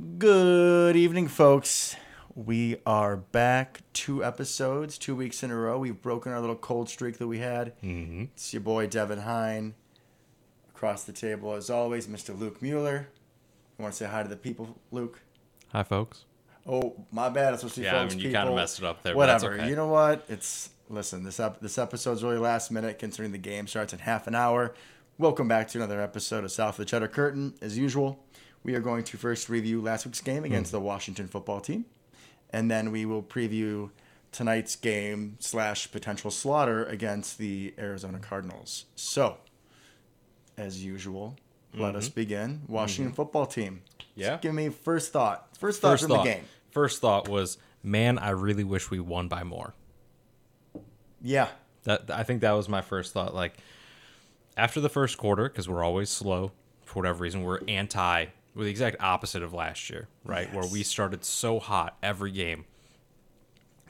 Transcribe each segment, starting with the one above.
Good evening, folks. We are back two episodes, two weeks in a row. We've broken our little cold streak that we had. Mm-hmm. It's your boy Devin Hine. Across the table, as always, Mr. Luke Mueller. You want to say hi to the people, Luke? Hi, folks. Oh, my bad. It's supposed to be Yeah, I folks, mean, you people. kind of messed it up there. Whatever. okay. You know what? It's listen. This ep- this episode's really last minute, considering the game starts in half an hour. Welcome back to another episode of South of the Cheddar Curtain. As usual, we are going to first review last week's game against the Washington football team, and then we will preview tonight's game slash potential slaughter against the Arizona Cardinals. So, as usual, let us begin. Washington football team. Mm-hmm. Yeah. Just give me first thought. First thought First from thought. the game. First thought was, man, I really wish we won by more. Yeah. That I think that was my first thought. Like after the first quarter, because we're always slow for whatever reason, we're anti. We're the exact opposite of last year, right? Where we started so hot every game,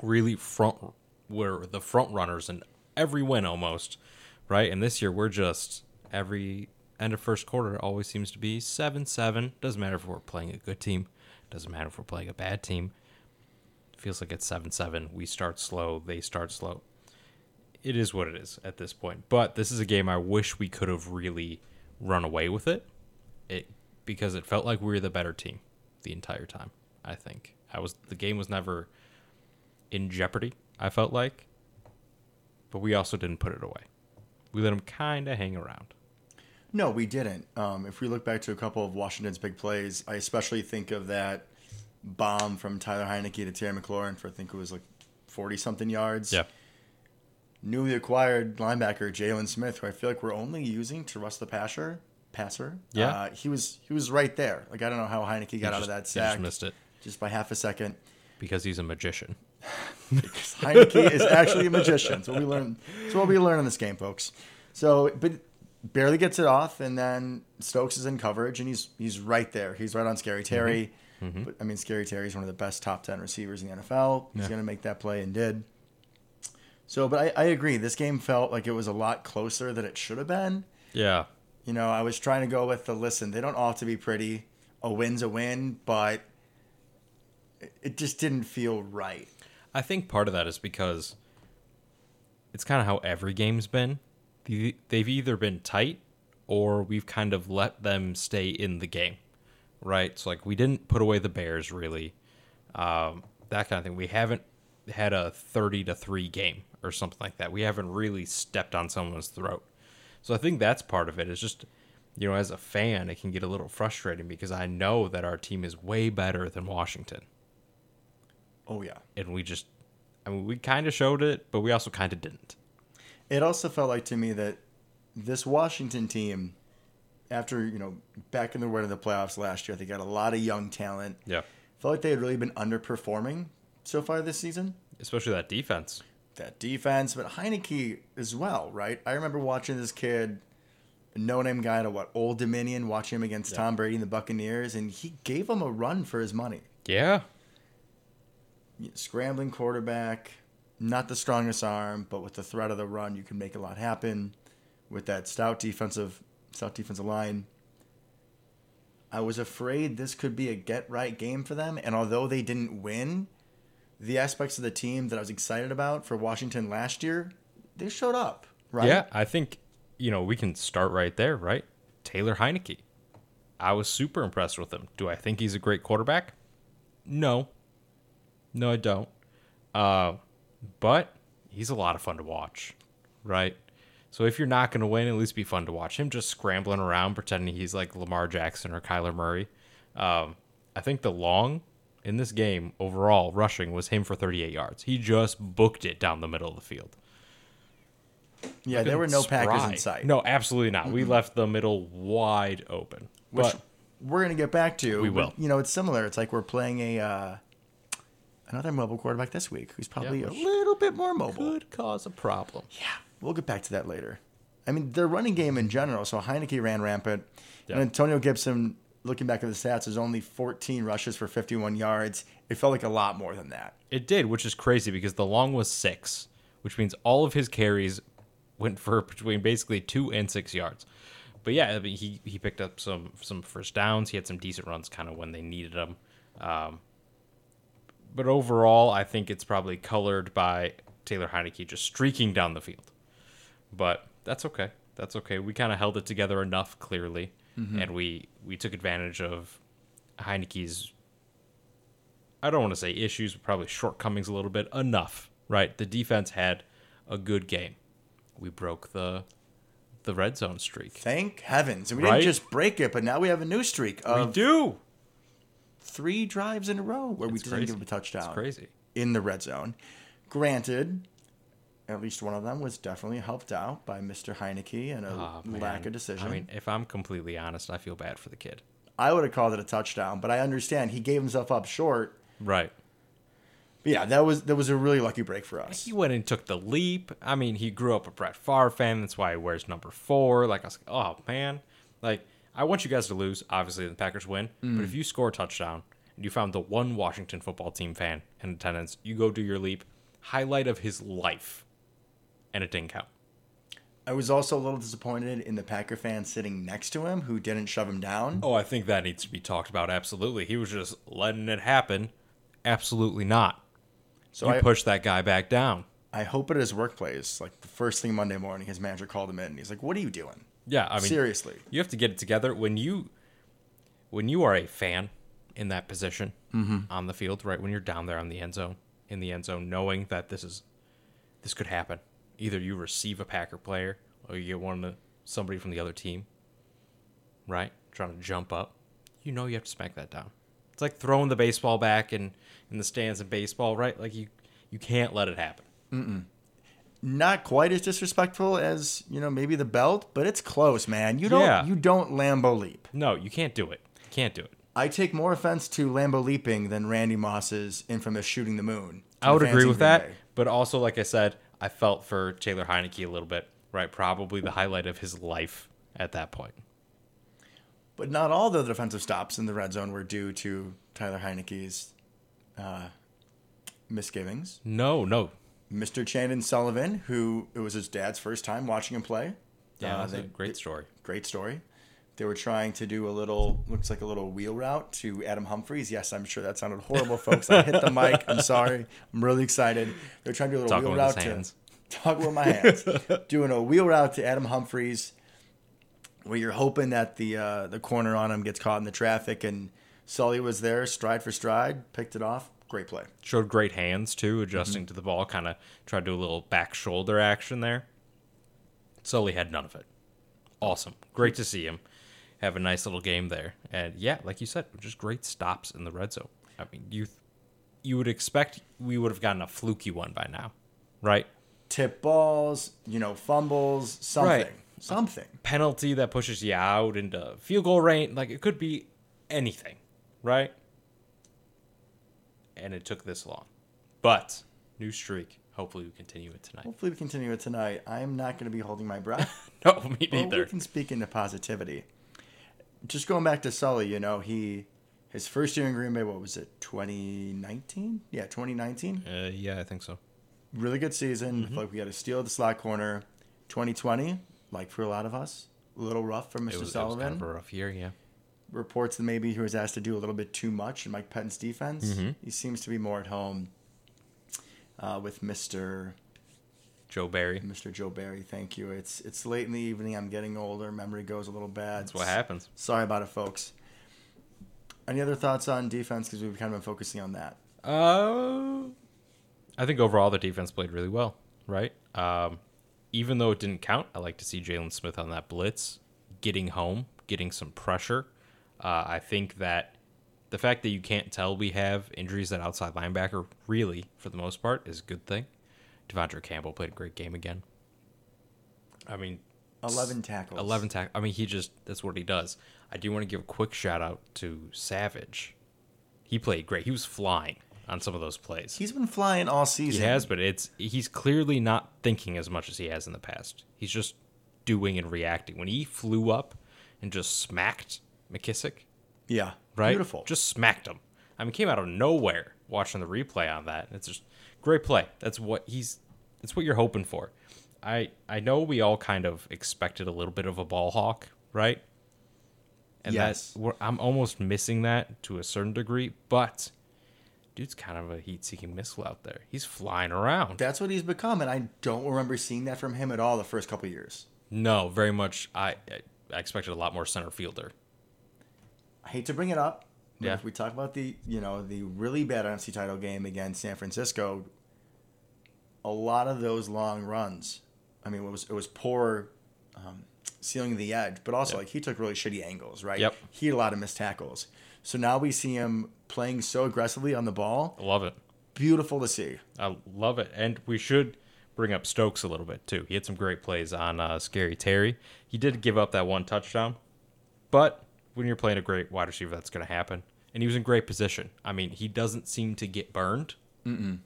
really front. We're the front runners in every win almost, right? And this year we're just every end of first quarter always seems to be seven seven. Doesn't matter if we're playing a good team. Doesn't matter if we're playing a bad team. Feels like it's seven seven. We start slow. They start slow it is what it is at this point. But this is a game I wish we could have really run away with it. It because it felt like we were the better team the entire time. I think I was the game was never in jeopardy. I felt like, but we also didn't put it away. We let them kind of hang around. No, we didn't. Um, if we look back to a couple of Washington's big plays, I especially think of that bomb from Tyler Heinicke to Terry McLaurin for I think it was like forty something yards. Yeah, Newly acquired linebacker Jaylon Smith, who I feel like we're only using to rust the passer. Passer. Yeah. Uh, he was he was right there. Like I don't know how Heinicke got out of that He sack just missed it just by half a second. because he's a magician. Heinicke is actually a magician. So we learn. So what we learn in this game, folks. So, but barely gets it off, and then Stokes is in coverage, and he's he's right there. He's right on Scary Terry. But I mean, Scary Terry is one of the best top ten receivers in the NFL. He's Yeah. going to make that play and did. So, but I, I agree. This game felt like it was a lot closer than it should have been. Yeah, You know, I was trying to go with the listen. They don't all have to be pretty. A win's a win, but it- just didn't feel right. I think part of that is because it's kind of how every game's been. They've either been tight or we've kind of let them stay in the game, right? So, like, we didn't put away the Bears really, um, that kind of thing. We haven't had a 30 to 3 game or something like that. We haven't really stepped on someone's throat. So, I think that's part of it. It's just, you know, as a fan, it can get a little frustrating because I know that our team is way better than Washington Oh yeah. and we just I mean we kind of showed it, but we also kind of didn't. It also felt like to me that this Washington team, after you know back in the run of the playoffs last year, they got a lot of young talent. Yeah. Felt like they had really been underperforming so far this season. Especially that defense. That defense, but Heinicke as well, right? I remember watching this kid, a no-name guy to what Old Dominion, watching him against Yeah. Tom Brady and the Buccaneers, and he gave him a run for his money. Yeah. Scrambling quarterback, not the strongest arm, but with the threat of the run, you can make a lot happen. With that stout defensive, stout defensive line, I was afraid this could be a get right game for them. And although they didn't win, the aspects of the team that I was excited about for Washington last year, they showed up. Right? Yeah, I think you know, we can start right there, right? Taylor Heinicke. I was super impressed with him. Do I think he's a great quarterback? No. No, I don't. Uh, but he's a lot of fun to watch, right? So if you're not going to win, at least be fun to watch him just scrambling around, pretending he's like Lamar Jackson or Kyler Murray. Um, I think the long in this game overall rushing was him for 38 yards. He just booked it down the middle of the field. Yeah, there were no Packers in sight. No, absolutely not. We left the middle wide open. which But we're gonna get back to. We will. You know, it's similar. It's like we're playing a uh, another mobile quarterback this week, who's probably a little bit more mobile. could cause a problem. Yeah, we'll get back to that later. I mean, their running game in general. So Heinicke ran rampant, Yeah. and Antonio Gibson. Looking back at the stats, there's only 14 rushes for 51 yards. It felt like a lot more than that. It did, which is crazy because the long was six, which means all of his carries went for between basically two and six yards. but yeah, I mean, he he picked up some some first downs. He had some decent runs, kind of when they needed them. Um, but overall, I think it's probably colored by Taylor Heinicke just streaking down the field. But that's okay. That's okay. We kind of held it together enough, clearly, Mm-hmm. and we we took advantage of Heinicke's. I don't want to say issues, but probably shortcomings a little bit. Enough, right? The defense had a good game. We broke the the red zone streak. Thank heavens. And we Right? didn't just break it, but now we have a new streak We do. three drives in a row where we didn't crazy. give a touchdown It's crazy. in the red zone. Granted, at least one of them was definitely helped out by Mr. Heinicke and a Oh, lack of decision. I mean, if I'm completely honest, I feel bad for the kid. I would have called it a touchdown, but I understand he gave himself up short. Right. But yeah, that was that was a really lucky break for us. He went and took the leap. I mean, he grew up a Brett Favre fan. That's why he wears number four. Like, I was like, oh, man. Like, I want you guys to lose. Obviously, the Packers win. Mm. But if you score a touchdown and you found the one Washington football team fan in attendance, you go do your leap. Highlight of his life. And it didn't count. I was also a little disappointed in the Packer fan sitting next to him who didn't shove him down. Oh, I think that needs to be talked about. Absolutely. He was just letting it happen. Absolutely not. so you I, push that guy back down. I hope at his workplace, like the first thing Monday morning, his manager called him in and he's like, What are you doing? Yeah, I mean, Seriously. you have to get it together when you when you are a fan in that position mm-hmm. on the field, right? When you're down there on the end zone, in the end zone, knowing that this is this could happen. Either you receive a Packer player or you get one of the, somebody from the other team, right? Trying to jump up. You know you have to smack that down. It's like throwing the baseball back in in the stands in baseball, right? Like you you can't let it happen. Not quite as disrespectful as, you know, maybe the belt, but it's close, man. You don't Yeah. you don't Lambeau leap. No, you can't do it. Can't do it. I take more offense to Lambeau leaping than Randy Moss's infamous shooting the moon. I would agree with Green that, Bay. but also, like I said, I felt for Taylor Heinicke a little bit. Right, probably the highlight of his life at that point. But not all the defensive stops in the red zone were due to Tyler Heinicke's uh, misgivings. No, no, Mr. Chandon Sullivan, who it was his dad's first time watching him play. yeah, Uh, that's a great story. great story. They were trying to do a little, looks like a little wheel route to Adam Humphries. Yes, I'm sure that sounded horrible, folks. I hit the mic. I'm sorry. I'm really excited. They're trying to do a little Talking wheel route to hands. talk with my hands. Doing a wheel route to Adam Humphries, where you're hoping that the uh, the corner on him gets caught in the traffic, and Sully was there, stride for stride, picked it off. Great play. Showed great hands too, Mm-hmm. adjusting to the ball. Kind of tried to do a little back shoulder action there. Sully had none of it. Awesome, great to see him have a nice little game there. And yeah, like you said, just great stops in the red zone. I mean, you you would expect we would have gotten a fluky one by now, right? Tip balls, you know, fumbles, something, Right. something. penalty that pushes you out into field goal range. Like it could be anything, right? And it took this long. But new streak. Hopefully we continue it tonight. Hopefully, we continue it tonight. I am not going to be holding my breath. No, me Well, we can speak into positivity. Just going back to Sully, you know, he his first year in Green Bay, what was it, 2019? Yeah, 2019. Uh, yeah, I think so. Really good season. Mm-hmm. Like we got to steal of the slot corner. 2020, like for a lot of us, a little rough for Mr. It was, it was Sullivan. kind of a rough year, yeah. Reports that maybe he was asked to do a little bit too much in Mike Pettine's defense. Mm-hmm. He seems to be more at home uh, with Mr. Joe Barry. Mr. Joe Barry. Thank you. It's it's late in the evening. I'm getting older. Memory goes a little bad. That's what happens. Sorry about it, folks. Any other thoughts on defense? Because we've kind of been focusing on that. Uh, I think overall the defense played really well, right? Um, even though it didn't count, I like to see Jaylon Smith on that blitz, getting home, getting some pressure. Uh, I think that the fact that you can't tell we have injuries at outside linebacker, really, for the most part, is a good thing. De'Vondre Campbell played a great game again. I mean, 11 tackles. 11 tackles. I mean, he just, that's what he does. I do want to give a quick shout out to Savage. He played great. He was flying on some of those plays. He's been flying all season. He has, but it's he's clearly not thinking as much as he has in the past. He's just doing and reacting. When he flew up and just smacked McKissic, Yeah. right? Beautiful. Just smacked him. I mean, came out of nowhere watching the replay on that. It's just great play. That's what he's. That's what you're hoping for. I I know we all kind of expected a little bit of a ball hawk right? And Yes. that's where I'm almost missing that to a certain degree, but dude's kind of a heat-seeking missile out there. He's flying around. That's what he's become, and I don't remember seeing that from him at all the first couple years. No, very much. I I expected a lot more center fielder. I hate to bring it up, but Yeah. if we talk about the you know the really bad NFC title game against San Francisco, a lot of those long runs. I mean, it was it was poor um, sealing the edge, but also Yep. like he took really shitty angles, right? Yep. He had a lot of missed tackles. So now we see him playing so aggressively on the ball. I love it. Beautiful to see. I love it. And we should bring up Stokes a little bit too. He had some great plays on uh, Scary Terry. He did give up that one touchdown, but when you're playing a great wide receiver, that's going to happen. And he was in great position. I mean, he doesn't seem to get burned. Mm-mm.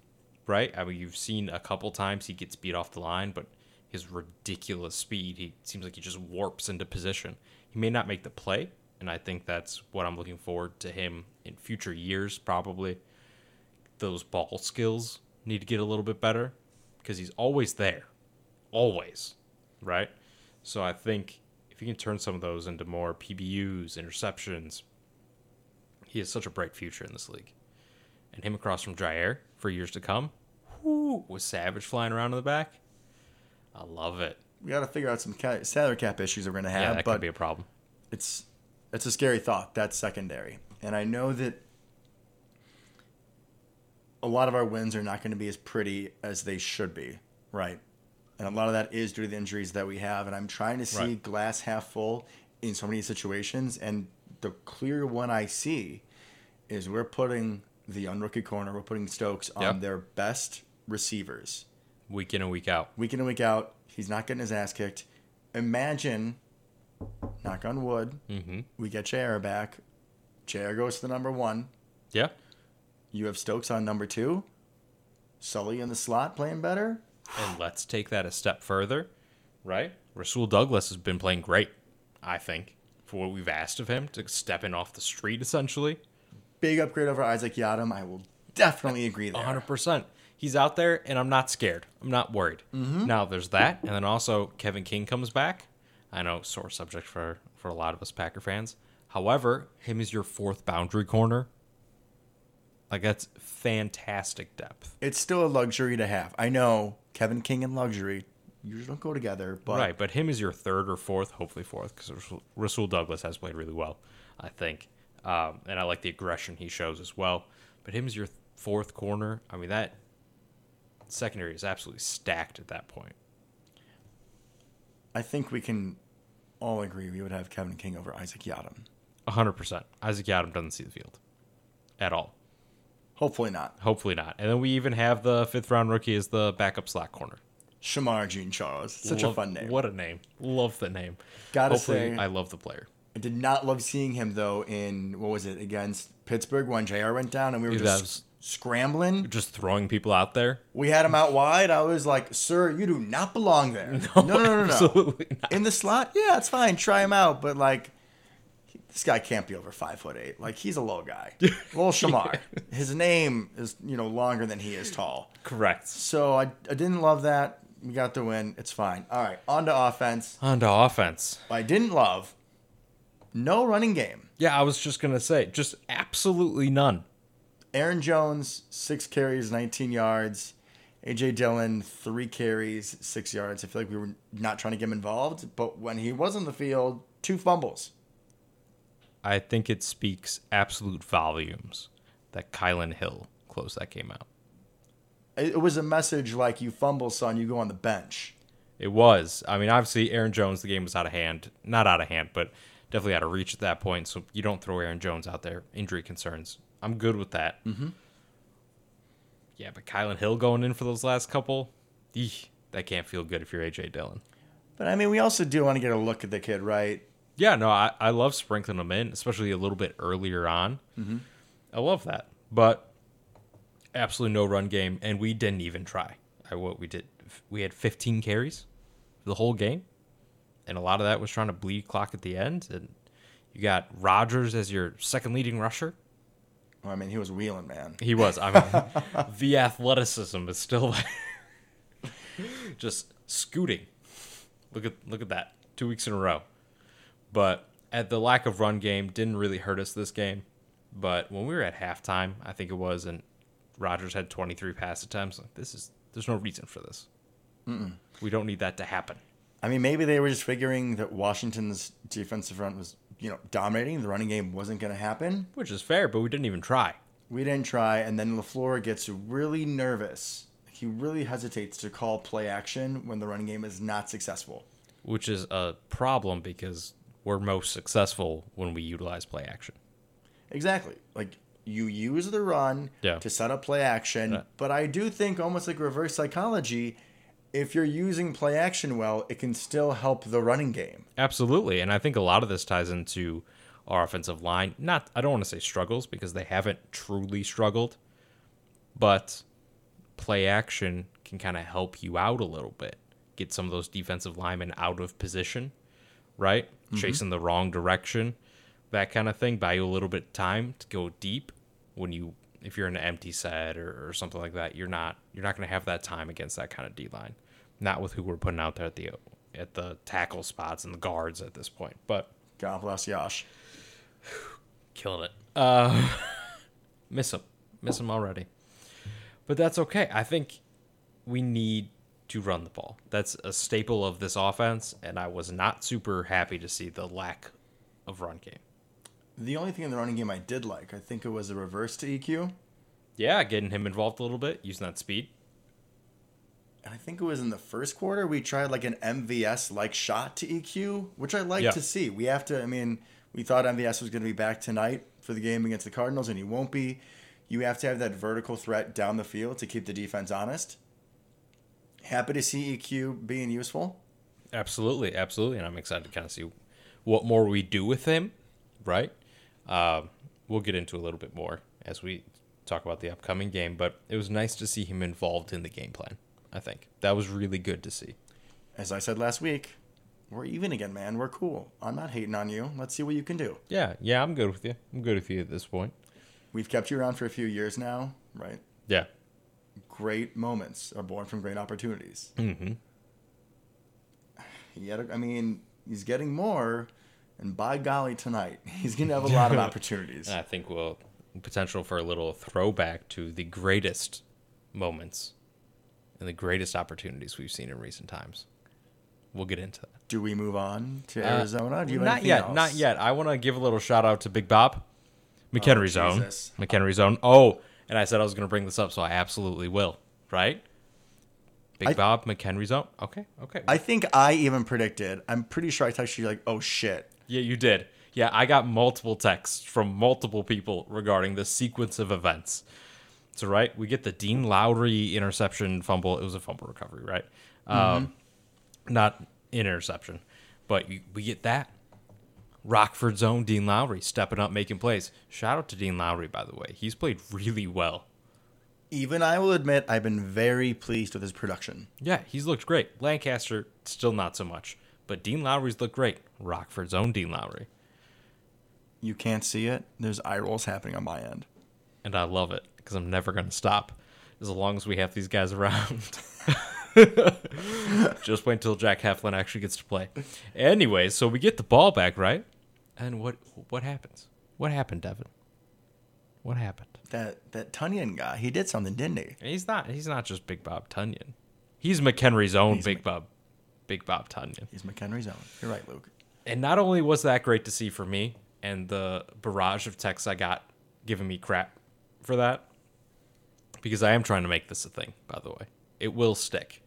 Right? I mean, you've seen a couple times he gets beat off the line, but his ridiculous speed, he seems like he just warps into position. He may not make the play, and I think that's what I'm looking forward to him in future years, probably those ball skills need to get a little bit better because he's always there, always, right? So I think if you can turn some of those into more PBUs, interceptions, he has such a bright future in this league. And him across from Jaire for years to come, whoo, with Savage flying around in the back, I love it. We got to figure out some ca- salary cap issues that we're gonna have, Yeah, that but could be a problem. it's it's a scary thought. That's secondary, and I know that a lot of our wins are not going to be as pretty as they should be, right? And a lot of that is due to the injuries that we have. And I'm trying to see Right. glass half full in so many situations. And the clear one I see is we're putting the unrookie corner, we're putting Stokes on Yep. their best receivers Week in and week out. week in and week out. He's not getting his ass kicked. Imagine, knock on wood, Mm-hmm. we get Jaire back. Jaire goes to the number one. Yeah. You have Stokes on number two. Sully in the slot playing better. And let's take that a step further, right? Rasul Douglas has been playing great, I think, for what we've asked of him to step in off the street, essentially. Big upgrade over Isaac Yiadom. I will definitely agree there. 100%. He's out there, and I'm not scared. I'm not worried. Mm-hmm. Now, there's that. And then also, Kevin King comes back. I know, sore subject for, for a lot of us Packer fans. However, him is your fourth boundary corner, like, that's fantastic depth. It's still a luxury to have. I know Kevin King and luxury usually don't go together, but right, but him is your third or fourth, hopefully fourth, because Rasul Douglas has played really well, I think, um, and I like the aggression he shows as well. But him as your fourth corner, I mean that secondary is absolutely stacked at that point. I think we can all agree we would have Kevin King over Isaac Yiadom. hundred percent. Isaac Yiadom doesn't see the field at all. Hopefully not. Hopefully not. And then we even have the fifth round rookie as the backup slot corner. Shemar Jean Charles. Such Love- a fun name. What a name. Love the name. Gotta Hopefully, say- I love the player. I did not love seeing him though in what was it against Pittsburgh when JR went down and we were Dude, just was- scrambling. Just throwing people out there. We had him out wide. I was like, "Sir, you do not belong there." No, no, no, no, no. Absolutely not. In the slot, yeah, it's fine. Try him out, but like, this guy can't be over five foot eight. Like, he's a low guy. Lil Shemar. His name is you know longer than he is tall. Correct. So I, I didn't love that. We got the win. It's fine. All right, on to offense. On to offense. I didn't love no running game. Yeah, I was just gonna say, just absolutely none. Aaron Jones, six carries, 19 yards. AJ Dillon, three carries, six yards. I feel like we were not trying to get him involved, but when he was on the field, two fumbles. I think it speaks absolute volumes that Kylin Hill closed that game out. It was a message like, you fumble, son, you go on the bench. It was. I mean, obviously, Aaron Jones, the game was out of hand. Not out of hand, but definitely out of reach at that point. So you don't throw Aaron Jones out there. Injury concerns. I'm good with that. Mm-hmm. Yeah, but Kylin Hill going in for those last couple, eeh, that can't feel good if you're AJ Dillon. But I mean, we also do want to get a look at the kid, right? Yeah, no, I, I love sprinkling them in, especially a little bit earlier on. Mm-hmm. I love that. But absolutely no run game, and we didn't even try. I what we did, we had 15 carries the whole game, and a lot of that was trying to bleed clock at the end. And you got Rodgers as your second leading rusher. Well, I mean, he was wheeling, man. He was. I mean, the athleticism is still just scooting. Look at look at that. Two weeks in a row. But at the lack of run game didn't really hurt us this game. But when we were at halftime, I think it was, and Rodgers had 23 pass attempts. Like, this is there's no reason for this. We don't need that to happen. I mean, maybe they were just figuring that Washington's defensive front was, you know, dominating. The running game wasn't going to happen. Which is fair, but we didn't even try. We didn't try, and then LaFleur gets really nervous. He really hesitates to call play action when the running game is not successful. Which is a problem because we're most successful when we utilize play action. Exactly. Like you use the run Yeah. to set up play action, Yeah. but I do think almost like reverse psychology, if you're using play action well, it can still help the running game. Absolutely, and I think a lot of this ties into our offensive line. Not, I don't want to say struggles because they haven't truly struggled, but play action can kind of help you out a little bit. Get some of those defensive linemen out of position, right? Chasing the wrong direction, that kind of thing. Buy you a little bit of time to go deep when you if you're in an empty set or, or something like that. You're not you're not going to have that time against that kind of D line. Not with who we're putting out there at the at the tackle spots and the guards at this point, but God bless Yosh. killing it. Uh, miss him, miss him already. But that's okay. I think we need to run the ball. That's a staple of this offense, and I was not super happy to see the lack of run game. The only thing in the running game I did like, I think it was a reverse to EQ. Yeah, getting him involved a little bit, using that speed. And I think it was in the first quarter we tried like an MVS like shot to EQ, which I like Yeah. to see. We have to. I mean, we thought MVS was going to be back tonight for the game against the Cardinals, and he won't be. You have to have that vertical threat down the field to keep the defense honest. Happy to see EQ being useful. Absolutely, absolutely, and I'm excited to kind of see what more we do with him. Right? Um, we'll get into a little bit more as we talk about the upcoming game, but it was nice to see him involved in the game plan. I think that was really good to see. As I said last week, we're even again, man. We're cool. I'm not hating on you. Let's see what you can do. Yeah, yeah, I'm good with you. I'm good with you at this point. We've kept you around for a few years now, right? Yeah. Great moments are born from great opportunities. Mm-hmm. A- I mean, he's getting more, and by golly, tonight he's going to have a lot of opportunities. I think we'll potential for a little throwback to the greatest moments and the greatest opportunities we've seen in recent times. We'll get into that. Do we move on to Uh, Arizona? Do you not yet, else? not yet. I want to give a little shout out to Big Bob, McHenry Zone, Jesus. McHenry Zone. Oh, and I said I was going to bring this up, so I absolutely will. Right? Big I- Bob, McHenry out. Okay, okay. I think I even predicted. I'm pretty sure I texted you like, "Oh shit." Yeah, you did. Yeah, I got multiple texts from multiple people regarding the sequence of events. So, right, we get the Dean Lowry interception fumble. It was a fumble recovery, right? Um, not interception, but you, we get that. Rockford's own Dean Lowry stepping up, making plays. Shout out to Dean Lowry, by the way. He's played really well. Even I will admit, I've been very pleased with his production. Yeah, he's looked great. Lancaster, still not so much. But Dean Lowry's looked great. Rockford's own Dean Lowry. You can't see it. There's eye rolls happening on my end. and I love it because I'm never going to stop as long as we have these guys around. Just wait until Jack Heflin actually gets to play. Anyway, so we get the ball back, right? And what what happens? What happened, Devin? What happened? That that Tonyan guy, he did something, didn't he? He's not he's not just Big Bob Tonyan. He's McHenry's own He's Big Mc- Bob Big Bob Tunyon. He's McHenry's own. You're right, Luke. And not only was that great to see for me and the barrage of texts I got giving me crap for that, because I am trying to make this a thing, by the way. It will stick.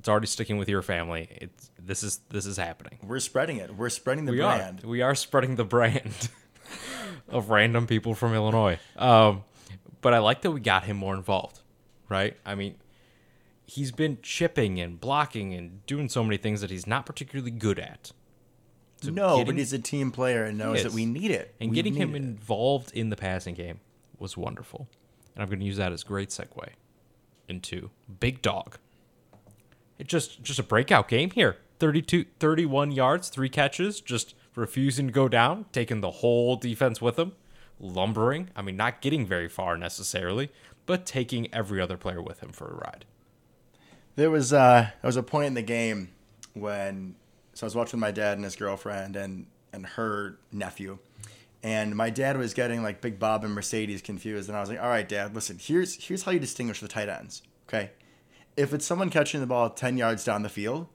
It's already sticking with your family. It's this is this is happening. We're spreading it. We're spreading the we brand. are. We are spreading the brand of random people from Illinois. Um, but I like that we got him more involved, right? I mean, he's been chipping and blocking and doing so many things that he's not particularly good at. So no, getting- but he's a team player and knows that we need it. And We getting him it. involved in the passing game was wonderful. And I'm going to use that as great segue into Big Dog. It just just a breakout game here. 32 31 yards, 3 catches, just refusing to go down, taking the whole defense with him, lumbering. I mean, not getting very far necessarily, but taking every other player with him for a ride. There was uh there was a point in the game when so I was watching my dad and his girlfriend and and her nephew. And my dad was getting like Big Bob and Marcedes confused, and I was like, "All right, Dad, listen. Here's here's how you distinguish the tight ends. Okay, if it's someone catching the ball ten yards down the field,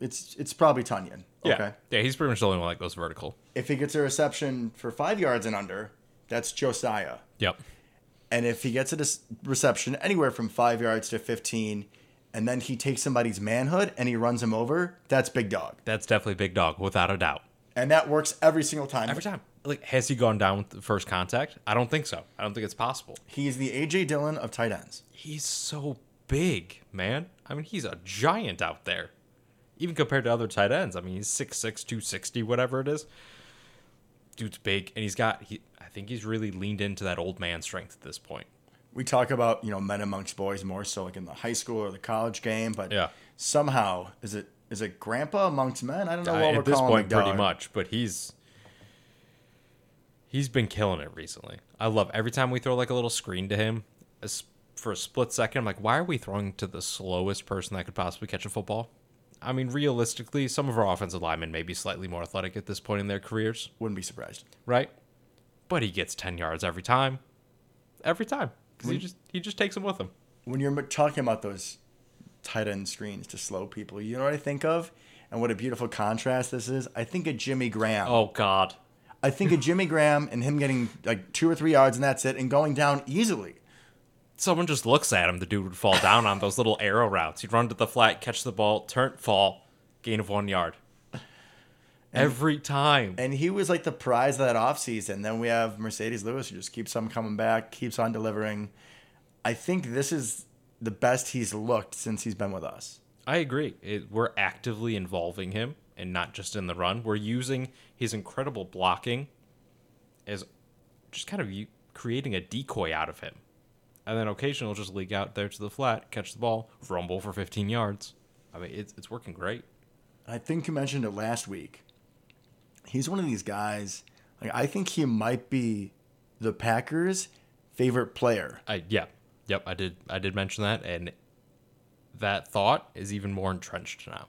it's it's probably Tonyan. Okay, Yeah. Yeah, he's pretty much the only one that goes vertical. if he gets a reception for five yards and under, that's Josiah. Yep. And if he gets a reception anywhere from five yards to 15, and then he takes somebody's manhood and he runs him over, that's big dog. That's definitely big dog, without a doubt. And that works every single time. Every time. Like, has he gone down with the first contact? I don't think so. I don't think it's possible. He's the A.J. Dillon of tight ends. He's so big, man. I mean, he's a giant out there. Even compared to other tight ends. I mean, he's 6'6, 260, whatever it is. Dude's big, and he's got, he, I think he's really leaned into that old man strength at this point. We talk about, you know, men amongst boys more so like in the high school or the college game, but Yeah. somehow, is it is it grandpa amongst men? I don't know Uh, what we're at this calling point, pretty much, but he's he's been killing it recently. I love every time we throw like a little screen to him for a split second. I'm like, why are we throwing to the slowest person that could possibly catch a football? I mean, realistically, some of our offensive linemen may be slightly more athletic at this point in their careers, Wouldn't be surprised. right? But he gets ten yards every time, every time because he just he just takes them with him. When you're talking about those tight end screens to slow people, you know what I think of? And what a beautiful contrast this is. I think of Jimmy Graham. Oh God, I think of Jimmy Graham and him getting like two or three yards and that's it, and going down easily. Someone just looks at him, the dude would fall down on those little arrow routes. He'd run to the flat, catch the ball, turn, fall, gain of one yard. Every time. And he was like the prize of that offseason. Then we have Marcedes Lewis who just keeps on coming back, keeps on delivering. I think this is the best he's looked since he's been with us. I agree. It, we're actively involving him and not just in the run. We're using his incredible blocking as just kind of creating a decoy out of him. And then occasionally he'll just leak out there to the flat, catch the ball, rumble for 15 yards. I mean, it's, it's working great. I think you mentioned it last week. He's one of these guys. Like I think he might be the Packers' favorite player. I yeah, yep. I did I did mention that, and that thought is even more entrenched now.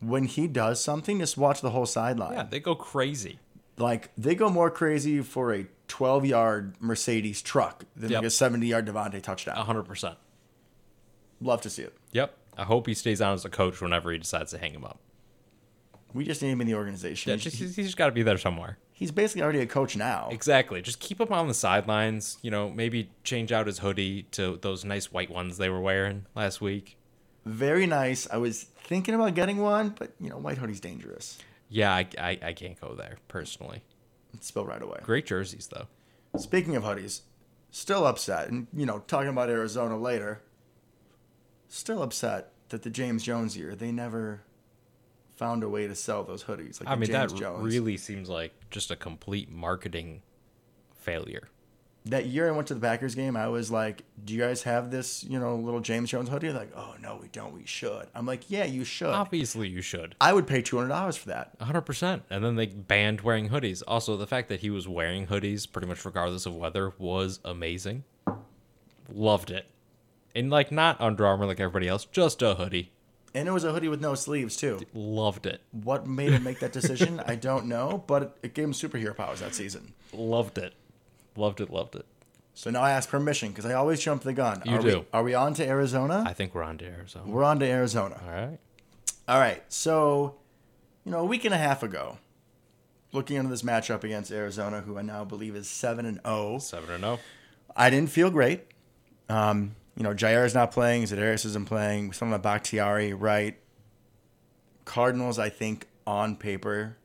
When he does something, just watch the whole sideline. Yeah, they go crazy. Like they go more crazy for a 12-yard Marcedes truck than Yep. like a 70-yard Davante touchdown. hundred percent. Love to see it. Yep. I hope he stays on as a coach whenever he decides to hang him up. We just need him in the organization. Yeah, He's- just, he's just got to be there somewhere. he's basically already a coach now. Exactly. Just keep him on the sidelines. You know, maybe change out his hoodie to those nice white ones they were wearing last week. Very nice. I was thinking about getting one, but you know, white hoodie's dangerous. Yeah, I, I, I can't go there personally. Spill right away. Great jerseys though. Speaking of hoodies, still upset, and you know, talking about Arizona later. Still upset that the James Jones year they never found a way to sell those hoodies. Like I mean, James that Jones. really seems like just a complete marketing failure. That year I went to the Packers game, I was like, "Do you guys have this, you know, little James Jones hoodie?" They're like, "Oh no, we don't. We should." I'm like, "Yeah, you should." Obviously, you should. I would pay two hundred dollars for that. 100%. And then they banned wearing hoodies. Also, the fact that he was wearing hoodies pretty much regardless of weather was amazing. Loved it. And like not Under Armour like everybody else, just a hoodie. And it was a hoodie with no sleeves too. Loved it. What made him make that decision? I don't know, but it gave him superhero powers that season. Loved it. Loved it. Loved it. So now I ask permission because I always jump the gun. You are do. We, are we on to Arizona? I think we're on to Arizona. We're on to Arizona. All right. All right. So, you know, a week and a half ago, looking into this matchup against Arizona, who I now believe is seven and zero, 7 and oh. 0. I didn't feel great. Um, you know, Jaire is not playing. Za'Darius isn't playing. Some of the Bakhtiari, right? Cardinals, I think, on paper,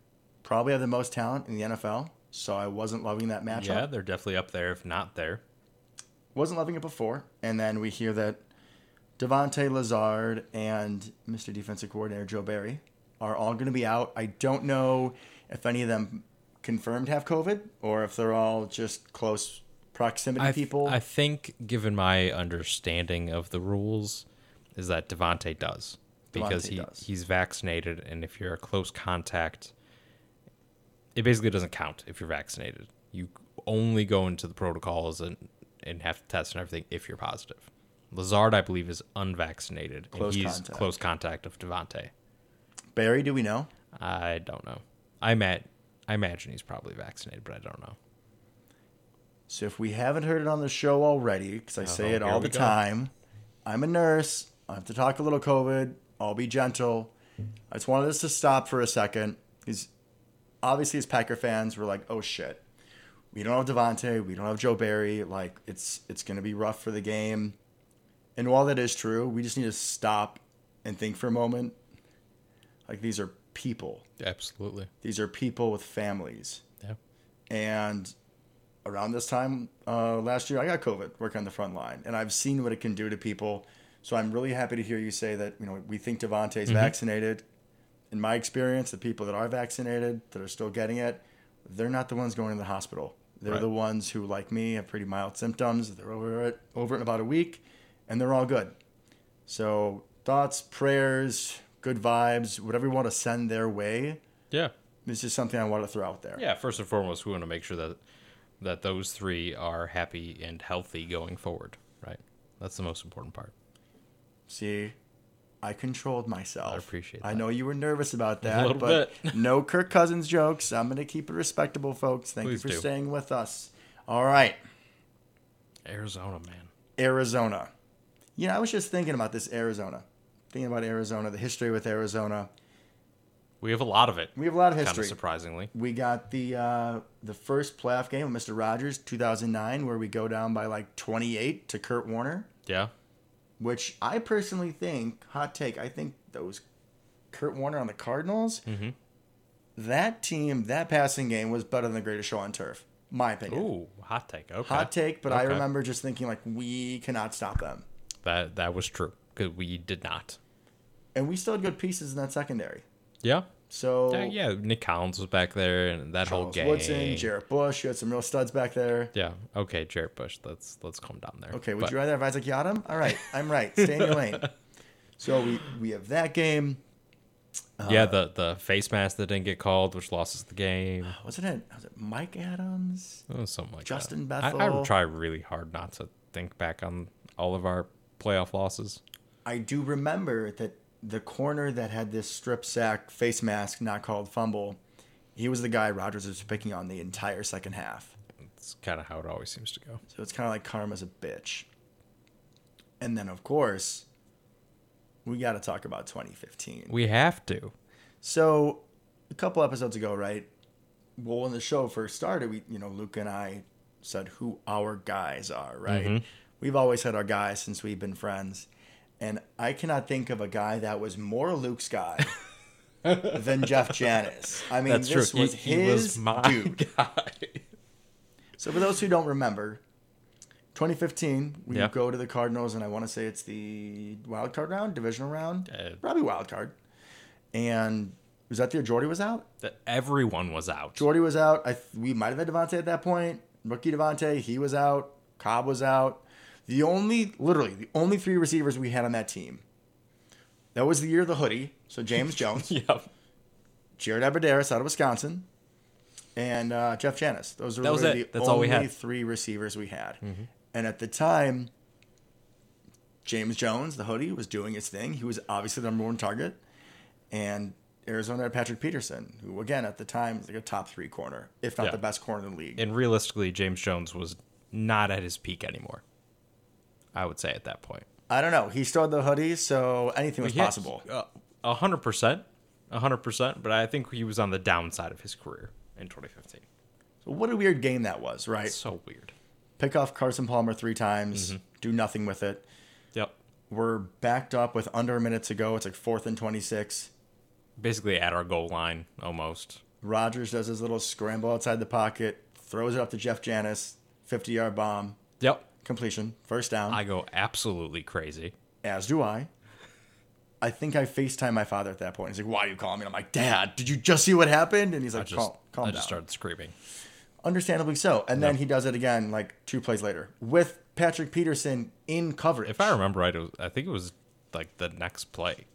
probably have the most talent in the NFL. So I wasn't loving that matchup. Yeah, they're definitely up there, if not there. Wasn't loving it before. And then we hear that Davante Lazard and Mr. Defensive Coordinator Joe Barry are all going to be out. I don't know if any of them confirmed have COVID or if they're all just close proximity I, th- people. I think, given my understanding of the rules, is that Davante does because Davante he, does. he's vaccinated, and if you're a close contact, it basically doesn't count if you're vaccinated. You only go into the protocols and and have to test and everything if you're positive. Lazard, I believe, is unvaccinated, Close and he's contact. close contact of Davante. Barry, do we know? I don't know. I met. I imagine he's probably vaccinated, but I don't know. So if we haven't heard it on the show already, because I say Oh, it all the go. time, I'm a nurse. I have to talk a little COVID. I'll be gentle. I just wanted us to stop for a second. Because obviously, as Packer fans, we're like, oh shit, we don't have Davante, we don't have Joe Barry. Like it's it's gonna be rough for the game. And while that is true, we just need to stop and think for a moment. Like these are people. Absolutely. These are people with families. Yeah. And around this time uh, last year, I got COVID working on the front line, and I've seen what it can do to people. So I'm really happy to hear you say that you know we think Davante's vaccinated. In my experience, the people that are vaccinated that are still getting it, they're not the ones going to the hospital. They're Right. the ones who, like me, have pretty mild symptoms. They're over it over it in about a week, and they're all good. So thoughts, prayers, good vibes, whatever you want to send their way. Yeah. This is something I want to throw out there. Yeah. First and foremost, we want to make sure that that those three are happy and healthy going forward. Right. That's the most important part. See, I controlled myself. I appreciate that. I know you were nervous about that, but bit. no Kirk Cousins jokes. I'm going to keep it respectable, folks. Thank Please you for do. staying with us. All right, Arizona, man. Arizona. You know, I was just thinking about this Arizona. Thinking about Arizona, the history with Arizona. We have a lot of it. We have a lot of Kind history. of surprisingly. We got the uh, the first playoff game with Mr. Rodgers, 2009, where we go down by like 28 to Kurt Warner. Yeah. Which I personally think, hot take, I think those Kurt Warner on the Cardinals, Mhm. that team, that passing game was better than the greatest show on turf. My opinion. Ooh, hot take. Okay. Hot take, but I remember just thinking like we cannot stop them, That that was true because we did not. and we still had good pieces in that secondary. Yeah. So Yeah, yeah. Nick Collins was back there, and that whole Charles game. Woodson, Jarrett Bush, you had some real studs back there. Yeah. Okay, Jarrett Bush. Let's let's calm down there. Okay, would But- you rather have Isaac Yiadom? All right, I'm right. Stay in your lane. So we we have that game. yeah, uh, the the face mask that didn't get called, which lost us the game. Wasn't it? Was it Mike Adams? Oh, something like that. Justin that. I, I try really hard not to think back on all of our playoff losses. I do remember that the corner that had this strip sack face mask not called fumble, he was the guy Rodgers was picking on the entire second half. It's kind of how it always seems to go. So it's kind of like karma's a bitch. And then of course, we got to talk about 2015. We have to. So a couple episodes ago, right? Well, when the show first started, we, you know, Luke and I said who our guys are, right? Mhm. We've always had our guys since we've been friends. And I cannot think of a guy that was more Luke's guy than Jeff Janis. I mean, That's this true. was he, his he was my dude. guy. So for those who don't remember, 2015, we Yeah. go to the Cardinals, and I want to say it's the wild card round, divisional round, Uh, probably wild card. And was that the year Jordy was out? that everyone was out. Jordy was out. I th- we might have had Davante at that point. Rookie Davante, he was out. Cobb was out. The only, literally, the only three receivers we had on that team. That was the year of the hoodie. So James Jones, Yep. Jared Abbrederis out of Wisconsin, and uh, Jeff Janis. Those were That was really it. the That's all we only had. three receivers we had. And at the time, James Jones, the hoodie, was doing his thing. He was obviously the number one target. And Arizona had Patrick Peterson, who, again, at the time, was like a top three corner, if not Yeah. the best corner in the league. And realistically, James Jones was not at his peak anymore. I would say at that point. I don't know. He had the hoodie, so anything was possible. uh, A hundred percent, a hundred percent. But I think he was on the downside of his career in 2015. So what a weird game that was, right? It's so weird. Pick off Carson Palmer three times, Mm-hmm. do nothing with it. Yep. We're backed up with under a minute to go. It's like fourth and 26. Basically at our goal line almost. Rodgers does his little scramble outside the pocket, throws it up to Jeff Janis, 50 yard bomb, Yep. Completion, first down. I go absolutely crazy. as do I. I think I FaceTime my father at that point. He's like, Why are you calling me? And I'm like, Dad, did you just see what happened? And he's I like, just, Calm, calm I down. just started screaming. Understandably so. And then Yep. he does it again, like two plays later, with Patrick Peterson in coverage. If I remember right, it was, I think it was like the next play.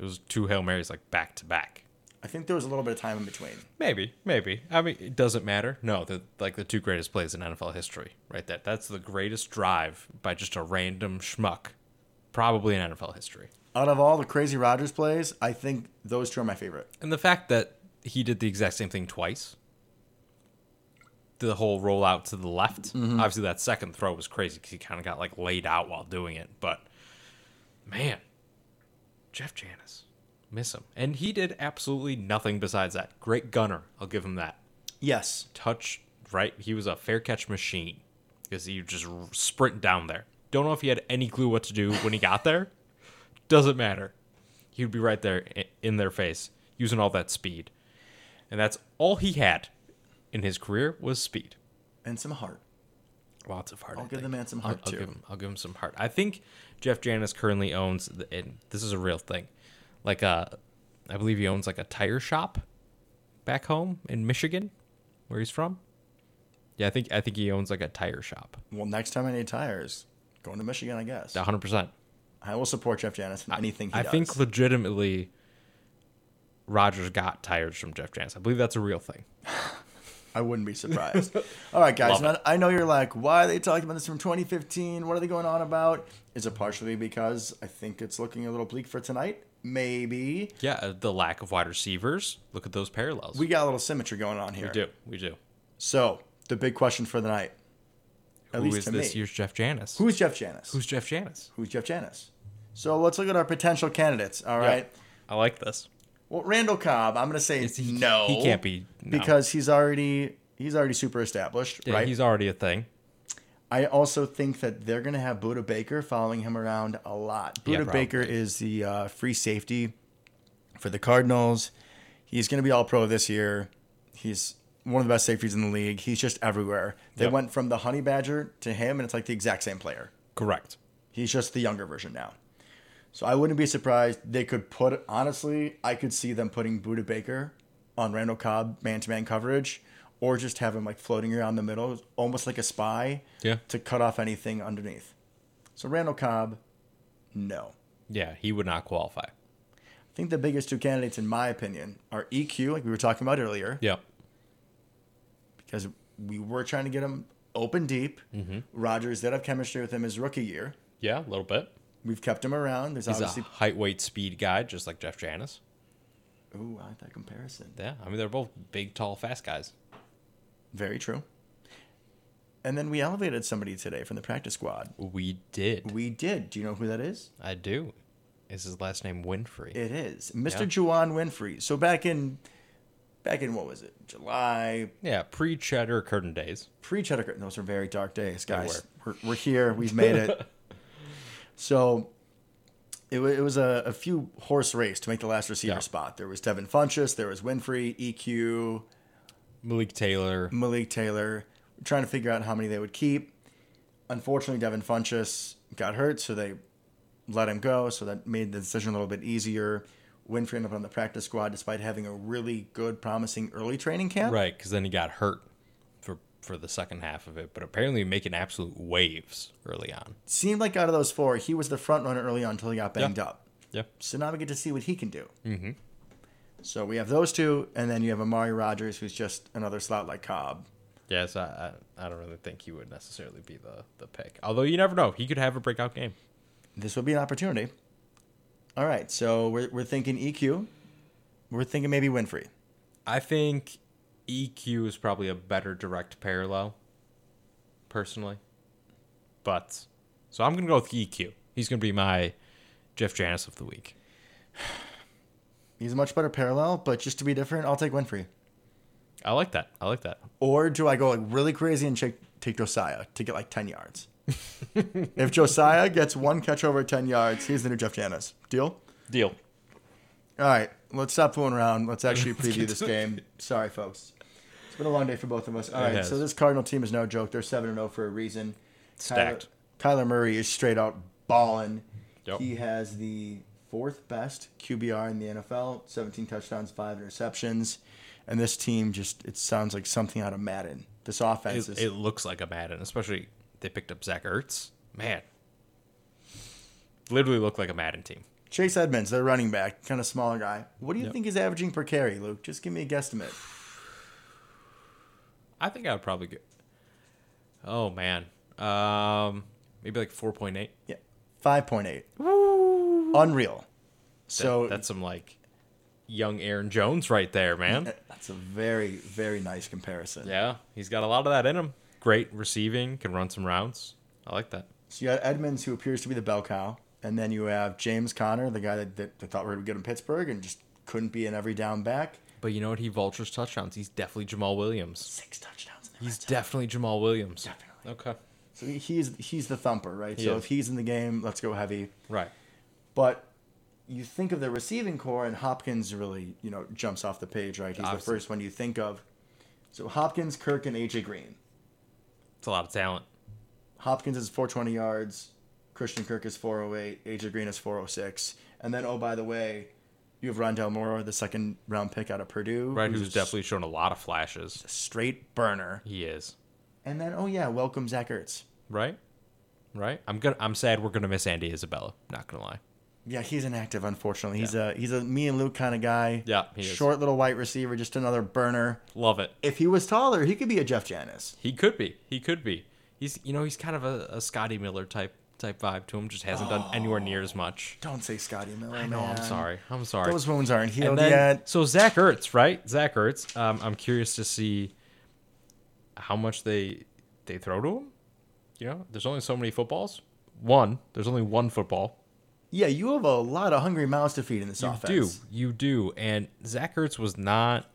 It was two hail marys like back to back. I think there was a little bit of time in between. Maybe, maybe. I mean, it doesn't matter. No, the like the two greatest plays in NFL history, right there. That's the greatest drive by just a random schmuck, probably in NFL history. Out of all the crazy Rodgers plays, I think those two are my favorite. And the fact that he did the exact same thing twice. The whole rollout to the left. Mm-hmm. Obviously, that second throw was crazy because he kind of got like laid out while doing it. But man, Jeff Janis, miss him, and he did absolutely nothing besides that. Great gunner, I'll give him that. Yes. Touch right, he was a fair catch machine because he just sprint down there. Don't know if he had any clue what to do when he got there. Doesn't matter. He would be right there in their face using all that speed. And that's all he had in his career was speed. And some heart. Lots of heart. I'll I give the man some I'll- heart, I'll, too. give him. I'll give him some heart. I think Jeff Janis currently owns, the, and this is a real thing, like a, I believe he owns like a tire shop back home in Michigan, where he's from. Yeah, I think I think he owns like a tire shop. Well, next time I need tires, going to Michigan, I guess. 100. percent I will support Jeff Janis in anything he I does. think legitimately, Rodgers got tires from Jeff Janis. I believe that's a real thing. I wouldn't be surprised. All right, guys. Now, I know you're like, why are they talking about this from 2015? What are they going on about? Is it partially because I think it's looking a little bleak for tonight? Maybe. Yeah, uh, the lack of wide receivers. Look at those parallels. We got a little symmetry going on here. we do. We do. So, the big question for the night. At Who least is to this me. year's Jeff Janis? Who's Jeff Janis? Who's Jeff Janis? Who's Jeff Janis? So let's look at our potential candidates. All right. I like this. Well, Randall Cobb, I'm going to say he- no. he can't be, no. because he's already he's already super established, Yeah, right? he's already a thing. I also think that they're going to have Budda Baker following him around a lot. Yeah, Budda Baker is the uh, free safety for the Cardinals. He's going to be all pro this year. He's one of the best safeties in the league. He's just everywhere. They Yep. went from the Honey Badger to him, and it's like the exact same player. Correct. He's just the younger version now. So I wouldn't be surprised. They could put, honestly, I could see them putting Budda Baker on Randall Cobb man to man coverage or just have him like floating around the middle, almost like a spy Yeah. to cut off anything underneath. So Randall Cobb, no. Yeah, he would not qualify. I think the biggest two candidates, in my opinion, are EQ, like we were talking about earlier, Yeah. because we were trying to get him open deep. Mm-hmm. Rodgers did have chemistry with him his rookie year. Yeah, a little bit. We've kept him around. There's He's obviously. a height, weight, speed guy, just like Jeff Janis. Ooh, I like that comparison. Yeah, I mean they're both big, tall, fast guys. Very true. And then we elevated somebody today from the practice squad. We did. We did. Do you know who that is? I do. Is his last name Winfrey? It is Mr. Yeah. Juwan Winfrey. So back in, back in what was it? July, yeah, pre-Cheddar Curtain days. pre Cheddar. Curtain. Those were very dark days, guys. We're, we're here. We've made it. so it, it was a, a few horse race to make the last receiver Yeah. spot. There was Devin Funchess. There was Winfrey, EQ, Malik Taylor. Malik Taylor. We're trying to figure out how many they would keep. Unfortunately, Devin Funchess got hurt, so they let him go. So that made the decision a little bit easier. Winfrey ended up on the practice squad despite having a really good, promising early training camp. Right, because then he got hurt for for the second half of it, but apparently making absolute waves early on. Seemed like out of those four, he was the front runner early on until he got banged Yeah. up. Yeah. So now we get to see what he can do. Mm-hmm. So we have those two, and then you have Amari Rodgers, who's just another slot like Cobb. Yes, I, I I don't really think he would necessarily be the the pick. Although you never know, he could have a breakout game. This would be an opportunity. All right, so we're, we're thinking EQ. We're thinking maybe Winfrey. I think EQ is probably a better direct parallel, personally. But so I'm gonna go with EQ. He's gonna be my Jeff Janis of the week. He's a much better parallel, but just to be different, I'll take Winfrey. I like that. I like that. Or do I go like really crazy and take, take Josiah to get like 10 yards? if Josiah gets one catch over 10 yards, he's the new Jeff Janis. Deal? Deal. All right, let's stop fooling around. Let's actually Let's preview this to it. game. Sorry, folks. It's been a long day for both of us. All It right, has. so this Cardinal team is no joke. They're 7 and 0 for a reason. Stacked. Kyler, Kyler Murray is straight out balling. Yep. He has the fourth best QBR in the NFL 17 touchdowns, five interceptions. And this team just, it sounds like something out of Madden. This offense It, is. it looks like a Madden, especially they picked up Zach Ertz. Man, literally looked like a Madden team. Chase Edmonds, their running back, kind of smaller guy. What do you Yep. think he's averaging per carry, Luke? Just give me a guesstimate. I think I would probably get. Oh man, um, maybe like four point eight. Yeah, 5.8. Unreal. So that's some like young Aaron Jones right there, man. That's a very, very nice comparison. Yeah, he's got a lot of that in him. Great receiving, can run some routes. I like that. So you got Edmonds, who appears to be the bell cow, and then you have James Conner, the guy that, that, that thought we were going to get in Pittsburgh and just couldn't be an every down back. But you know what? He vultures touchdowns. He's definitely Jamaal Williams. Six touchdowns. In the He's definitely Jamaal Williams. Definitely. Okay. So he's he's the thumper, right? He so is. if he's in the game, let's go heavy. Right. But you think of the receiving corps, and Hopkins really, you know, jumps off the page, right? He's Obviously. the first one you think of. So Hopkins, Kirk, and AJ Green. It's a lot of talent. Hopkins is 420 yards. Christian Kirk is 408. AJ Green is 406. And then, oh, by the way, you have Rondale Moore, the second round pick out of Purdue. Right, who's, a definitely shown a lot of flashes. straight burner. He is. And then, oh, yeah, welcome Zach Ertz. Right? Right? I'm gonna I'm sad we're gonna miss Andy Isabella, not gonna lie. Yeah, he's inactive, unfortunately. He's a he's a me and Luke kind of guy. Yeah, he is. Short little white receiver, just another burner. Love it. If he was taller, he could be a Jeff Janis. He could be. He could be. He's you know, he's kind of a, a Scotty Miller type type vibe to him, just hasn't done anywhere near as much. Don't say Scotty Miller. I know, I'm sorry. I'm sorry. Those wounds aren't healed and then, yet. so Zach Ertz, right? Zach Ertz. Um, I'm curious to see how much they they throw to him. You know, there's only so many footballs. One, there's only one football. Yeah, you have a lot of hungry mouths to feed in this You offense. You do, you do. And Zach Ertz was not.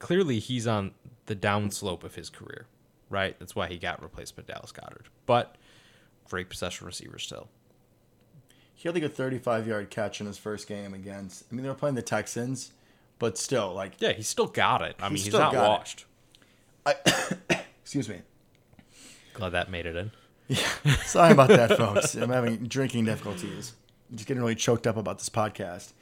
Clearly, he's on the downslope of his career, right? That's why he got replaced by Dallas Goedert. But great possession receiver still. He had like a 35 yard catch in his first game against. I mean, they were playing the Texans, but still, like, Yeah, he still got it. I mean, He's not washed. excuse me. Glad that made it in. Yeah, sorry about that, folks. I'm having drinking difficulties. I'm just getting really choked up about this podcast.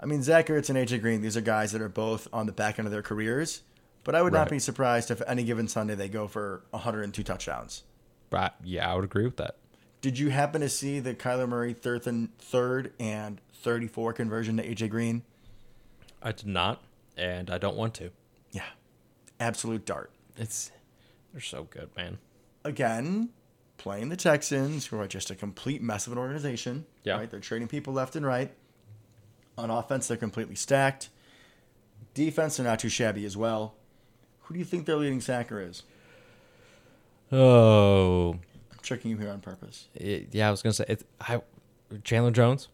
I mean, Zach Ertz and AJ Green, these are guys that are both on the back end of their careers, but I would Right. not be surprised if any given Sunday they go for 102 touchdowns. But yeah, I would agree with that. Did you happen to see the Kyler Murray third and third and 34 conversion to AJ Green? I did not, and I don't want to. Yeah, absolute dart. It's they're so good, man. Again, playing the Texans, who are just a complete mess of an organization. Yeah. right? they're trading people left and right. On offense, they're completely stacked. Defense, they're not too shabby as well. Who do you think their leading sacker is? Oh, I'm tricking you here on purpose. it, yeah. I was gonna say it. I Chandler Jones.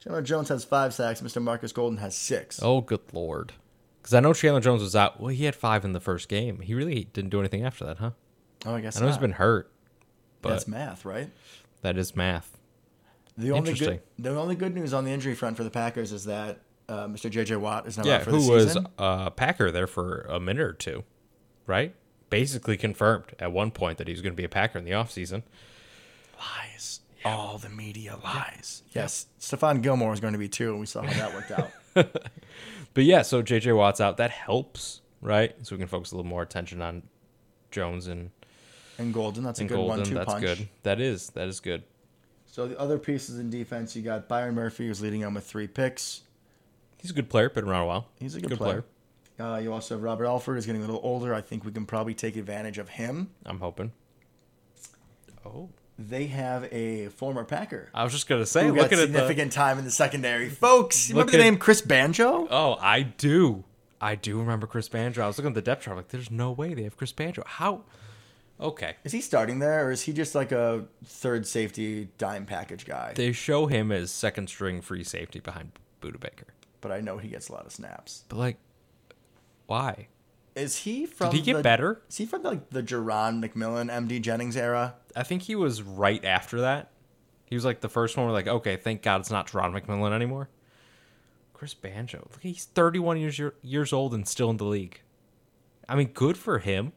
Chandler Jones has five sacks. Mr. Marcus Golden has six. Oh, good lord. Because I know Chandler Jones was out. Well, he had five in the first game. He really didn't do anything after that, huh? Oh, I guess I know he's not. been hurt, but That's math, right? that is math. The only Interesting. good, the only good news on the injury front for the Packers is that uh, Mr. J.J. Watt is now yeah, out for the season. Yeah, who was uh, Packer there for a minute or two, right? Basically confirmed at one point that he was going to be a Packer in the offseason. Lies. All the media lies. Yes, Stephon Gilmore is going to be too, and we saw how that worked out. But yeah, so JJ Watt's out. That helps, right? So we can focus a little more attention on Jones and, And Golden, that's a and good Golden. one-two That's punch. good. That is. That is good. So the other pieces in defense, you got Byron Murphy, who's leading on with three picks. He's a good player. Been around a while. He's a good, player. Uh, you also have Robert Alford, who's getting a little older. I think we can probably take advantage of him. I'm hoping. Oh, They have a former Packer I was just gonna say, who got looking at the. significant time in the secondary. Folks, you Look remember the name Chris Banjo? Oh, I do. I do remember Chris Banjo. I was looking at the depth chart. Like, there's no way they have Chris Banjo. How? Okay. Is he starting there, or is he just like a third safety dime package guy? They show him as second string free safety behind Budda Baker. but I know he gets a lot of snaps. But like, why? Is he from? Did he get the- better? Is he from like the Jerron McMillian, MD Jennings era? I think he was right after that. He was like the first one. We're like, okay, thank God it's not Teron McMillian anymore. Chris Banjo, look, he's 31 years years old and still in the league. I mean, good for him.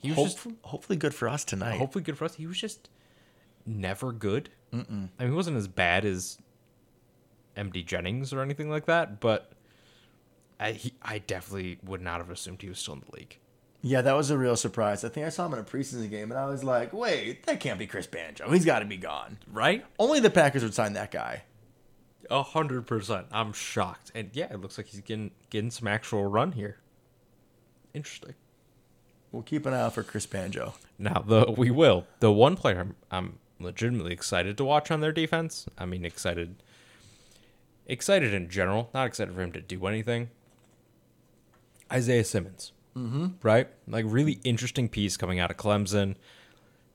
He was Hope- just hopefully good for us tonight. hopefully good for us. He was just never good. Mm-mm. I mean, he wasn't as bad as MD Jennings or anything like that, but I he, I definitely would not have assumed he was still in the league. Yeah, that was a real surprise. I think I saw him in a preseason game, and I was like, "Wait, that can't be Chris Banjo. He's got to be gone." Right? Only the Packers would sign that guy. A hundred percent. I'm shocked, and yeah, it looks like he's getting getting some actual run here. Interesting. We'll keep an eye out for Chris Banjo. Now, the we will. The one player I'm, I'm legitimately excited to watch on their defense. I mean, excited excited in general, not excited for him to do anything. Isaiah Simmons, mm-hmm. right? Like really interesting piece coming out of Clemson.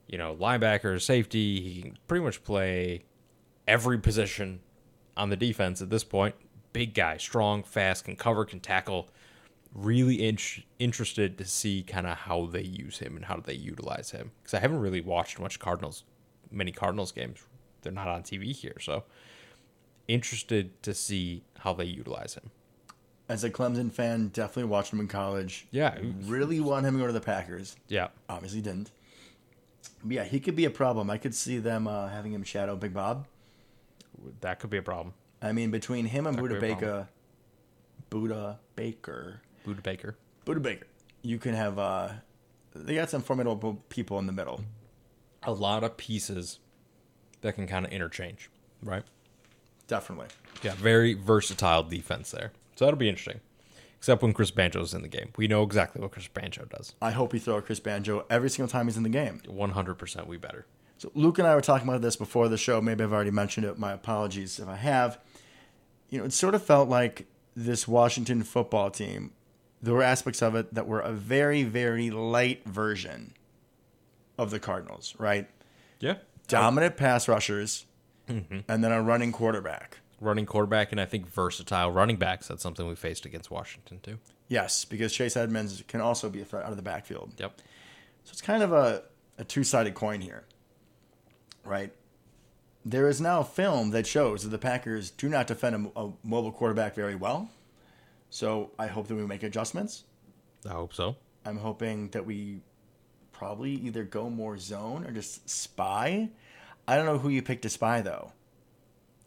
You know, linebacker, safety. He can pretty much play every position on the defense at this point. Big guy, strong, fast, can cover, can tackle. Really in- interested to see kind of how they use him and how they utilize him because I haven't really watched much Cardinals, many Cardinals games. They're not on TV here, so interested to see how they utilize him. As a Clemson fan, definitely watched him in college. Yeah. Really want him to go to the Packers. Yeah, Obviously didn't. But yeah, he could be a problem. I could see them uh, having him shadow Big Bob. that could be a problem. I mean, between him and Budda could be a Baker, Budda Baker, Budda Baker. Budda Baker, you can have. uh They got some formidable people in the middle. A lot of pieces that can kind of interchange, right? Definitely. Yeah, very versatile defense there. So that'll be interesting. Except when Chris Banjo's in the game. We know exactly what Chris Banjo does. I hope we throw Chris Banjo every single time he's in the game. 100% we better. So Luke and I were talking about this before the show. Maybe I've already mentioned it. My apologies if I have. You know, it sort of felt like this Washington football team. There were aspects of it that were a very, very light version of the Cardinals, right? Yeah. Dominant pass rushers, Mm-hmm. and then a running quarterback. Running quarterback and I think versatile running backs. That's something we faced against Washington too. Yes, because Chase Edmonds can also be a threat out of the backfield. Yep. So it's kind of a, a two sided coin here, right? There is now film that shows that the Packers do not defend a, a mobile quarterback very well. So I hope that we make adjustments. I hope so. I'm hoping that we probably either go more zone or just spy. I don't know who you picked to spy though.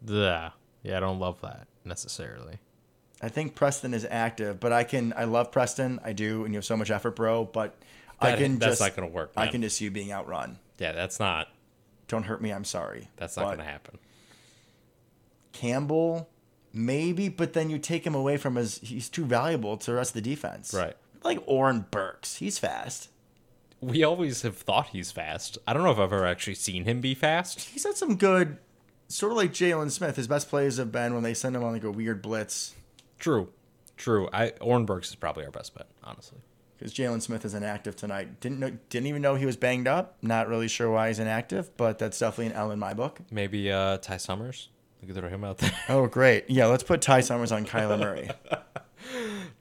Yeah. Yeah, I don't love that necessarily. I think Preston is active, but I can I love Preston. I do, and you have so much effort, bro. But I That- can that's just not gonna work, I can just see you being outrun. Yeah, that's not Don't hurt me. I'm sorry. that's not But gonna happen. Campbell, maybe, but then you take him away from his. He's too valuable to the rest of the defense. Right. Like Oren Burks, he's fast. We always have thought he's fast. I don't know if I've ever actually seen him be fast. He's had some good, sort of like Jaylon Smith. His best plays have been when they send him on like a weird blitz True. True. I Oren Burks is probably our best bet, honestly. because Jaylon Smith is inactive tonight. Didn't know, didn't even know he was banged up. Not really sure why he's inactive, but that's definitely an L in my book. Maybe uh Ty Summers. We could throw him out there. Oh, great. Yeah, let's put Ty Summers on Kyler Murray.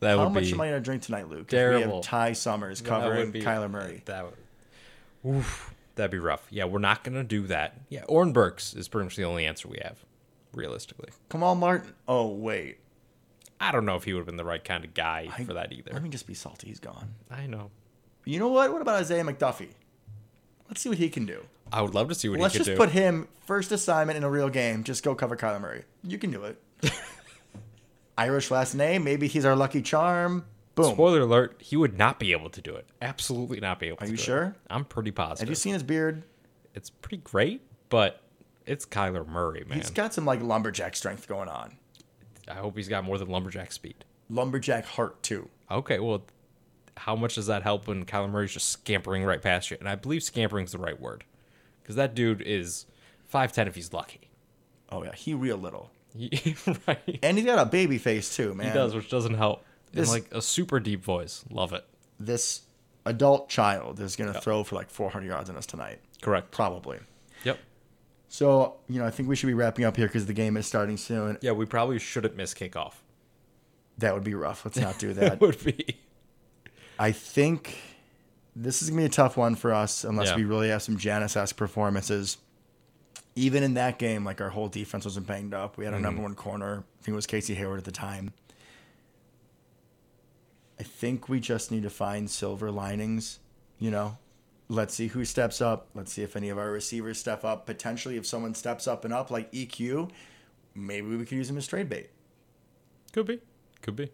That How would much be am I going to drink tonight, Luke? If We terrible. have Ty Summers covering be- Kyler Murray. That would oof, that'd be rough. Yeah, we're not gonna do that. Yeah, Oren Burks is pretty much the only answer we have, realistically. Kamal Martin. Oh, wait. I don't know if he would have been the right kind of guy I- for that either. Let me just be salty. He's gone. I know. You know what? What about Isaiah McDuffie? Let's see what he can do. I would love to see what Let's he could do. Let's just put him first assignment in a real game. Just go cover Kyler Murray. You can do it. Irish last name. Maybe he's our lucky charm. Boom. Spoiler alert: He would not be able to do it. Absolutely not be able. Are to you do it. Are you sure? I'm pretty positive. Have you seen his beard? It's pretty great, but it's Kyler Murray, man. He's got some like lumberjack strength going on. I hope he's got more than lumberjack speed. Lumberjack heart too. Okay, well, how much does that help when Kyler Murray's just scampering right past you? And I believe scampering's the right word, because that dude is five ten if he's lucky. Oh yeah, he real little. He, right. And he's got a baby face too, man. He does, which doesn't help. This- and like a super deep voice. Love it. This adult child is gonna throw for like 400 yards on us tonight, Correct. probably. Yep. So you know, I think we should be wrapping up here because the game is starting soon. Yeah, we probably shouldn't miss kickoff. That would be rough. Let's not do That that. would be. I think this is gonna be a tough one for us unless Yeah. we really have some Janis-esque performances. Even in that game, like our whole defense wasn't banged up. We had our mm-hmm. number one corner. I think it was Casey Hayward at the time. I think we just need to find silver linings. You know, let's see who steps up. Let's see if any of our receivers step up. Potentially, if someone steps up and up like EQ, maybe we could use him as trade bait. Could be. Could be.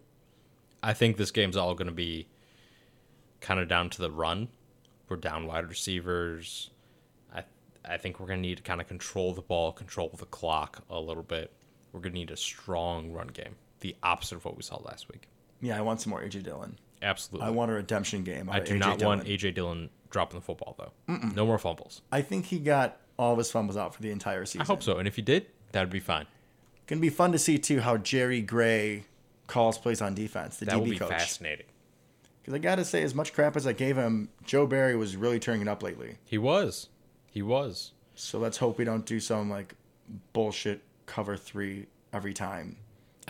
I think this game's all going to be kind of down to the run. We're down wide receivers. I I think we're going to need to kind of control the ball, control the clock a little bit. We're going to need a strong run game. The opposite of what we saw last week. Yeah, I want some more AJ Dillon. Absolutely. I want a redemption game. I do A.J. not want AJ Dillon dropping the football though. No more fumbles. I think he got all of his fumbles out for the entire season. I hope so. And if he did, that would be fine. Gonna be fun to see too how Jerry Gray calls plays on defense. The That will DB be coach. fascinating. Because I gotta say, as much crap as I gave him, Joe Barry was really turning it up lately. He was. He was. So let's hope we don't do some like bullshit cover three every time.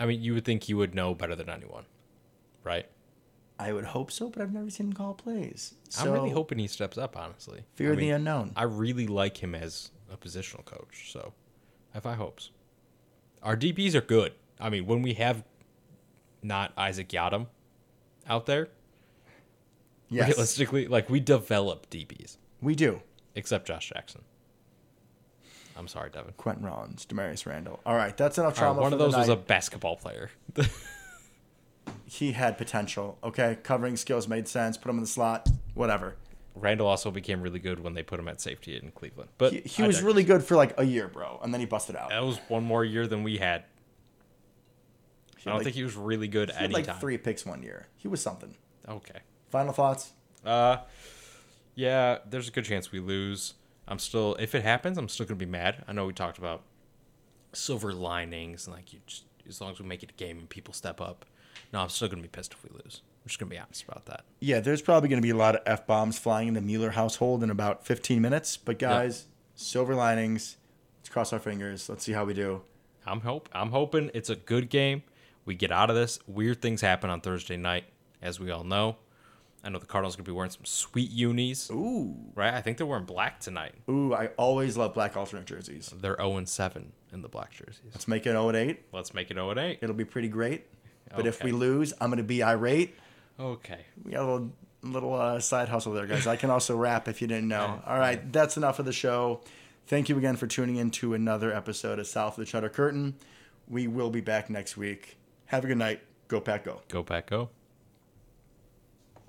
I mean, you would think he would know better than anyone, right? I would hope so, but I've never seen him call plays. So I'm really hoping he steps up, honestly. fear I of the unknown. I really like him as a positional coach, so I have high hopes. Our DBs are good. I mean, when we have not Isaac Yiadom out there, yes, realistically, like we develop DBs, we do. except Josh Jackson. I'm sorry, Devin. Quinten Rollins, Damarious Randall. All right, that's enough trauma. right, one of those was a basketball player. He had potential. Okay, covering skills made sense. Put him in the slot. Whatever. Randall also became really good when they put him at safety in Cleveland. But He, he was really good for like a year, bro, and then he busted out. That was one more year than we had. He I don't like, think he was really good he had like three picks one year. He was something. Okay. Final thoughts? Uh, yeah, there's a good chance we lose. I'm still, if it happens, I'm still gonna be mad. I know we talked about silver linings and like you just as long as we make it a game and people step up. No, I'm still gonna be pissed if we lose. I'm just gonna be honest about that. Yeah, there's probably going to be a lot of f bombs flying in the Mueller household in about 15 minutes. But guys, silver linings. Let's cross our fingers. Let's see how we do. I'm hope I'm hoping it's a good game. We get out of this. Weird things happen on Thursday night, as we all know. I know the Cardinals are gonna be wearing some sweet unis, Ooh, right? I think they're wearing black tonight. ooh! I always love black alternate jerseys. They're 0 and 7 in the black jerseys. Let's make it 0 and 8. Let's make it 0 and 8. It'll be pretty great. But if we lose, I'm going to be irate. Okay. We got a little little uh, side hustle there, guys. I can also rap if you didn't know. All right, that's enough of the show. Thank you again for tuning in to another episode of South of the Cheddar Curtain. We will be back next week. Have a good night. Go Pack Go. Go Pack Go.